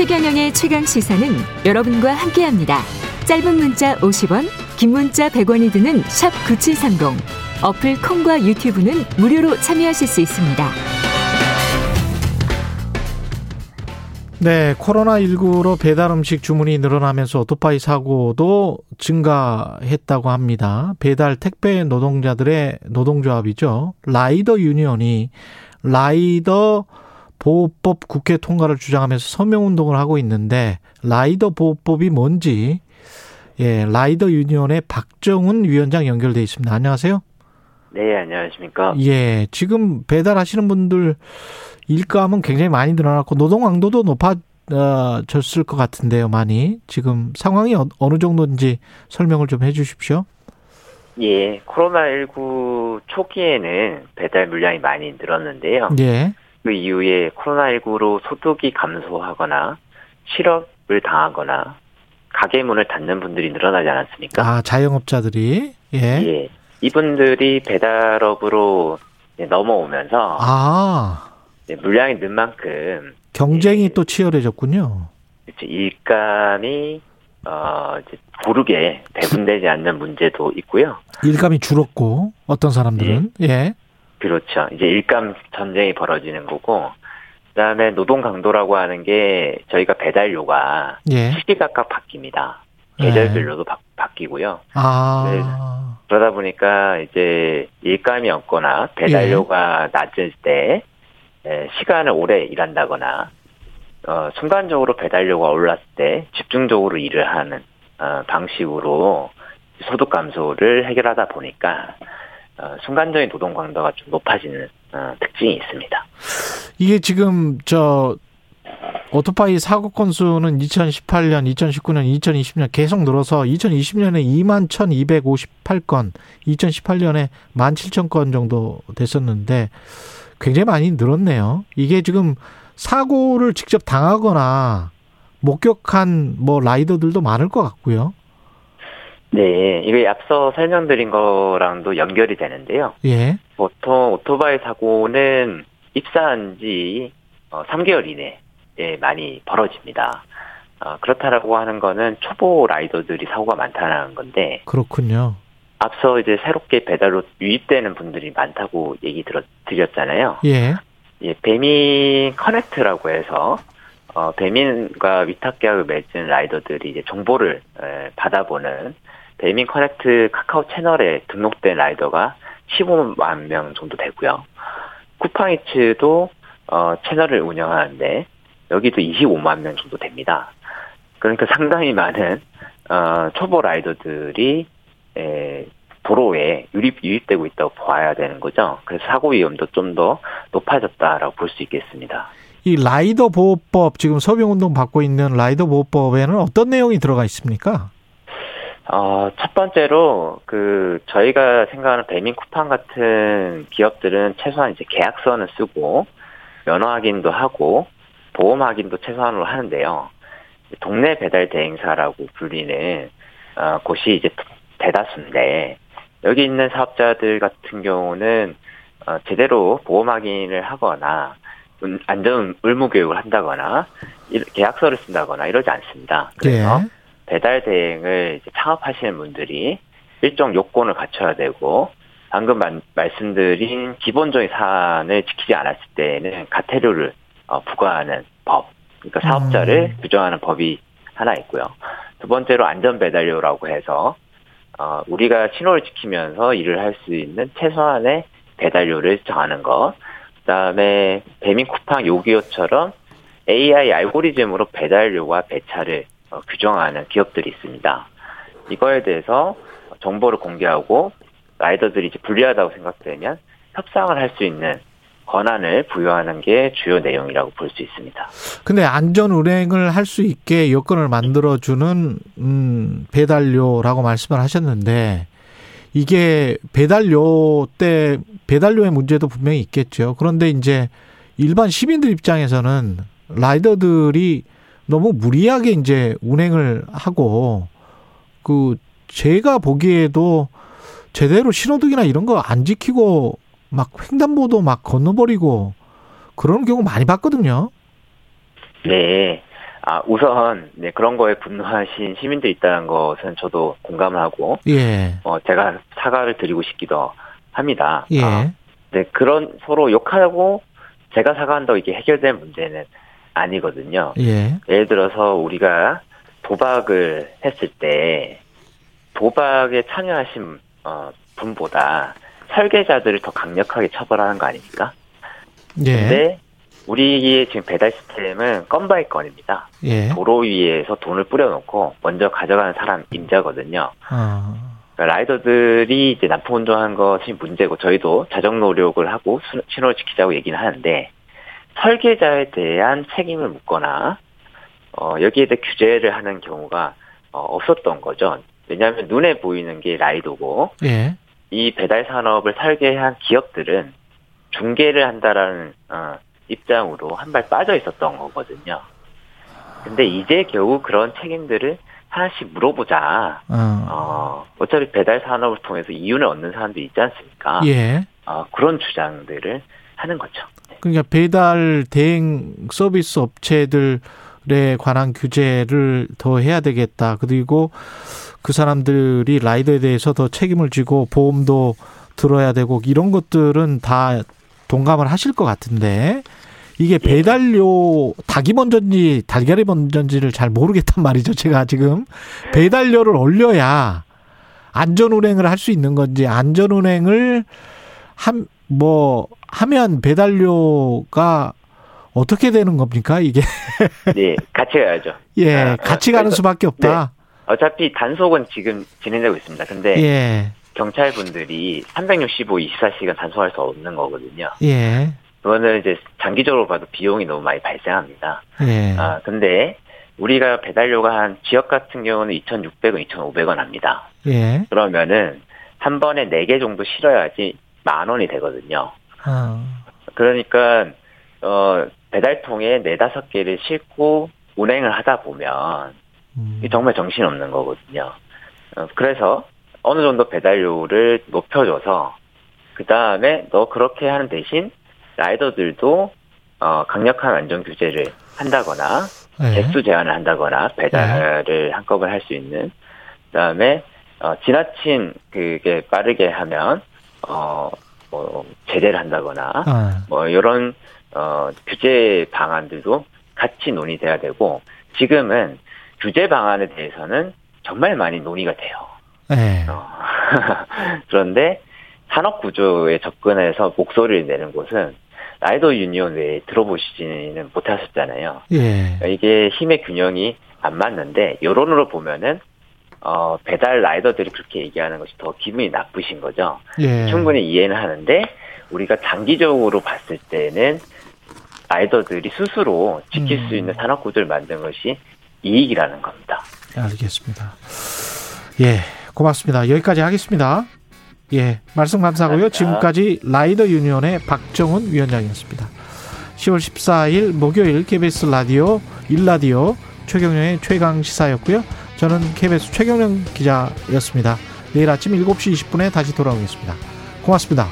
최경영의 최강 시사는 여러분과 함께합니다. 짧은 문자 50원, 긴 문자 100원이 드는 샵 9730. 어플 콩과 유튜브는 무료로 참여하실 수 있습니다. 네, 코로나19로 배달 음식 주문이 늘어나면서 오토바이 사고도 증가했다고 합니다. 배달 택배 노동자들의 노동조합이죠. 라이더 유니언이 라이더 보호법 국회 통과를 주장하면서 서명 운동을 하고 있는데 라이더 보호법이 뭔지 예, 라이더 유니언의 박정훈 위원장 연결돼 있습니다. 안녕하세요. 네, 안녕하십니까. 예, 지금 배달하시는 분들 일감은 굉장히 많이 늘어났고 노동 강도도 높아졌을 것 같은데요, 많이. 지금 상황이 어, 어느 정도인지 설명을 좀 해 주십시오. 예, 코로나19 초기에는 배달 물량이 많이 늘었는데요. 예. 그 이후에 코로나19로 소득이 감소하거나 실업을 당하거나 가게 문을 닫는 분들이 늘어나지 않았습니까? 아, 자영업자들이 예. 예. 이분들이 배달업으로 넘어오면서 아. 물량이 는 만큼 경쟁이 예. 또 치열해졌군요. 이제 일감이 어 이제 고르게 배분되지 않는 문제도 있고요. 일감이 줄었고 어떤 사람들은 예. 그렇죠. 이제 일감 전쟁이 벌어지는 거고 그다음에 노동 강도라고 하는 게 저희가 배달료가 예. 시기각각 바뀝니다. 예. 계절별로도 바, 바뀌고요. 아. 그러다 보니까 이제 일감이 없거나 배달료가 예. 낮을 때 에, 시간을 오래 일한다거나 어, 순간적으로 배달료가 올랐을 때 집중적으로 일을 하는 어, 방식으로 소득 감소를 해결하다 보니까 어, 순간적인 노동 강도가 좀 높아지는 어, 특징이 있습니다. 이게 지금 저 오토바이 사고 건수는 2018년, 2019년, 2020년 계속 늘어서 2020년에 2만 1,258건, 2018년에 1만 7천 건 정도 됐었는데 굉장히 많이 늘었네요. 이게 지금 사고를 직접 당하거나 목격한 뭐 라이더들도 많을 것 같고요. 네, 이게 앞서 설명드린 거랑도 연결이 되는데요. 예. 보통 오토바이 사고는 입사한 지 3개월 이내에 많이 벌어집니다. 어, 그렇다라고 하는 거는 초보 라이더들이 사고가 많다는 건데 그렇군요. 앞서 이제 새롭게 배달로 유입되는 분들이 많다고 얘기 들었, 드렸잖아요. 예. 예, 배민 커넥트라고 해서 어, 배민과 위탁 계약을 맺은 라이더들이 이제 정보를 에, 받아보는 배민 커넥트 카카오 채널에 등록된 라이더가 15만 명 정도 되고요. 쿠팡이츠도 어, 채널을 운영하는데 여기도 25만 명 정도 됩니다. 그러니까 상당히 많은 어, 초보 라이더들이 에, 도로에 유입, 유입되고 있다고 봐야 되는 거죠. 그래서 사고 위험도 좀 더 높아졌다라고 볼 수 있겠습니다. 이 라이더 보호법 지금 서명운동 받고 있는 라이더 보호법에는 어떤 내용이 들어가 있습니까? 어, 첫 번째로 그 저희가 생각하는 배민 쿠팡 같은 기업들은 최소한 이제 계약서는 쓰고 면허 확인도 하고 보험 확인도 최소한으로 하는데요. 동네 배달 대행사라고 불리는 어, 곳이 이제 대다수인데 여기 있는 사업자들 같은 경우는 어, 제대로 보험 확인을 하거나 안전 의무 교육을 한다거나 계약서를 쓴다거나 이러지 않습니다. 그래서 예. 배달 대행을 창업하시는 분들이 일정 요건을 갖춰야 되고 방금 만, 말씀드린 기본적인 사안을 지키지 않았을 때는 가태료를 어, 부과하는 법, 그러니까 사업자를 음. 규정하는 법이 하나 있고요. 두 번째로 안전 배달료라고 해서 어, 우리가 신호를 지키면서 일을 할 수 있는 최소한의 배달료를 정하는 것. 그다음에 배민 쿠팡 요기요처럼 AI 알고리즘으로 배달료와 배차를 어, 규정하는 기업들이 있습니다. 이거에 대해서 정보를 공개하고 라이더들이 이제 불리하다고 생각되면 협상을 할 수 있는 권한을 부여하는 게 주요 내용이라고 볼 수 있습니다. 근데 안전 운행을 할 수 있게 여건을 만들어 주는 음, 배달료라고 말씀을 하셨는데 이게 배달료 때 배달료의 문제도 분명히 있겠죠. 그런데 이제 일반 시민들 입장에서는 라이더들이 너무 무리하게 이제 운행을 하고 그 제가 보기에도 제대로 신호등이나 이런 거 안 지키고 막 횡단보도 막 건너버리고 그런 경우 많이 봤거든요. 네. 아, 우선, 네, 그런 거에 분노하신 시민들이 있다는 것은 저도 공감을 하고, 예. 어, 제가 사과를 드리고 싶기도 합니다. 예. 어, 네, 그런 서로 욕하고 제가 사과한다고 이게 해결된 문제는 아니거든요. 예. 예를 들어서 우리가 도박을 했을 때 도박에 참여하신 어, 분보다 설계자들을 더 강력하게 처벌하는 거 아닙니까? 예. 근데 우리의 지금 배달 시스템은 건 by 건입니다. 예. 도로 위에서 돈을 뿌려놓고 먼저 가져가는 사람 임자거든요. 어. 그러니까 라이더들이 이제 난폭 운전한 것이 문제고 저희도 자정 노력을 하고 수- 신호를 지키자고 얘기는 하는데 설계자에 대한 책임을 묻거나 어, 여기에 대해 규제를 하는 경우가 어, 없었던 거죠. 왜냐하면 눈에 보이는 게 라이더고 예. 이 배달 산업을 설계한 기업들은 중개를 한다라는 어, 입장으로 한 발 빠져 있었던 거거든요. 근데 이제 겨우 그런 책임들을 하나씩 물어보자. 어. 어, 어차피 배달 산업을 통해서 이윤을 얻는 사람들이 있지 않습니까? 예. 어, 그런 주장들을 하는 거죠. 그러니까 배달 대행 서비스 업체들에 관한 규제를 더 해야 되겠다. 그리고 그 사람들이 라이더에 대해서 더 책임을 지고 보험도 들어야 되고 이런 것들은 다 동감을 하실 것 같은데 이게 배달료 닭이 먼저인지 달걀이 먼저인지를 잘 모르겠단 말이죠. 제가 지금 배달료를 올려야 안전 운행을 할 수 있는 건지 안전 운행을 한 뭐 하면 배달료가 어떻게 되는 겁니까 이게 네, 같이 가야죠. 예 아, 같이 가는 수밖에 없다 어차피 단속은 지금 진행되고 있습니다. 근데 예 경찰분들이 365 24시간 단속할 수 없는 거거든요. 예, 그거는 이제 장기적으로 봐도 비용이 너무 많이 발생합니다. 예. 아, 근데 우리가 배달료가 한 지역 같은 경우는 2,600원, 2,500원 합니다. 예. 그러면은 한 번에 4개 정도 실어야지 만 원이 되거든요. 어, 그러니까 어 배달통에 네 다섯 개를 싣고 운행을 하다 보면 음, 정말 정신 없는 거거든요. 어, 그래서 어느 정도 배달료를 높여줘서 그 다음에 너 그렇게 하는 대신 라이더들도 어, 강력한 안전 규제를 한다거나 예. 개수 제한을 한다거나 배달을 한꺼번에 할 수 있는 그다음에 어, 지나친 그게 빠르게 하면 어 뭐 제재를 한다거나 아, 뭐 이런 어 규제 방안들도 같이 논의돼야 되고 지금은 규제 방안에 대해서는 정말 많이 논의가 돼요. 예. 어, 그런데 산업 구조에 접근해서 목소리를 내는 곳은 라이더 유니온 외에 들어보시지는 못하셨잖아요. 예. 그러니까 이게 힘의 균형이 안 맞는데 여론으로 보면은 어 배달 라이더들이 그렇게 얘기하는 것이 더 기분이 나쁘신 거죠. 예. 충분히 이해는 하는데 우리가 장기적으로 봤을 때는 라이더들이 스스로 지킬 음. 수 있는 산업 구조를 만든 것이 이익이라는 겁니다. 알겠습니다. 예, 고맙습니다. 여기까지 하겠습니다. 예, 말씀 감사하고요. 감사합니다. 지금까지 라이더 유니온의 박정훈 위원장이었습니다. 10월 14일 목요일 KBS 라디오 일라디오 최경영의 최강 시사였고요. 저는 KBS 최경영 기자였습니다. 내일 아침 7시 20분에 다시 돌아오겠습니다. 고맙습니다.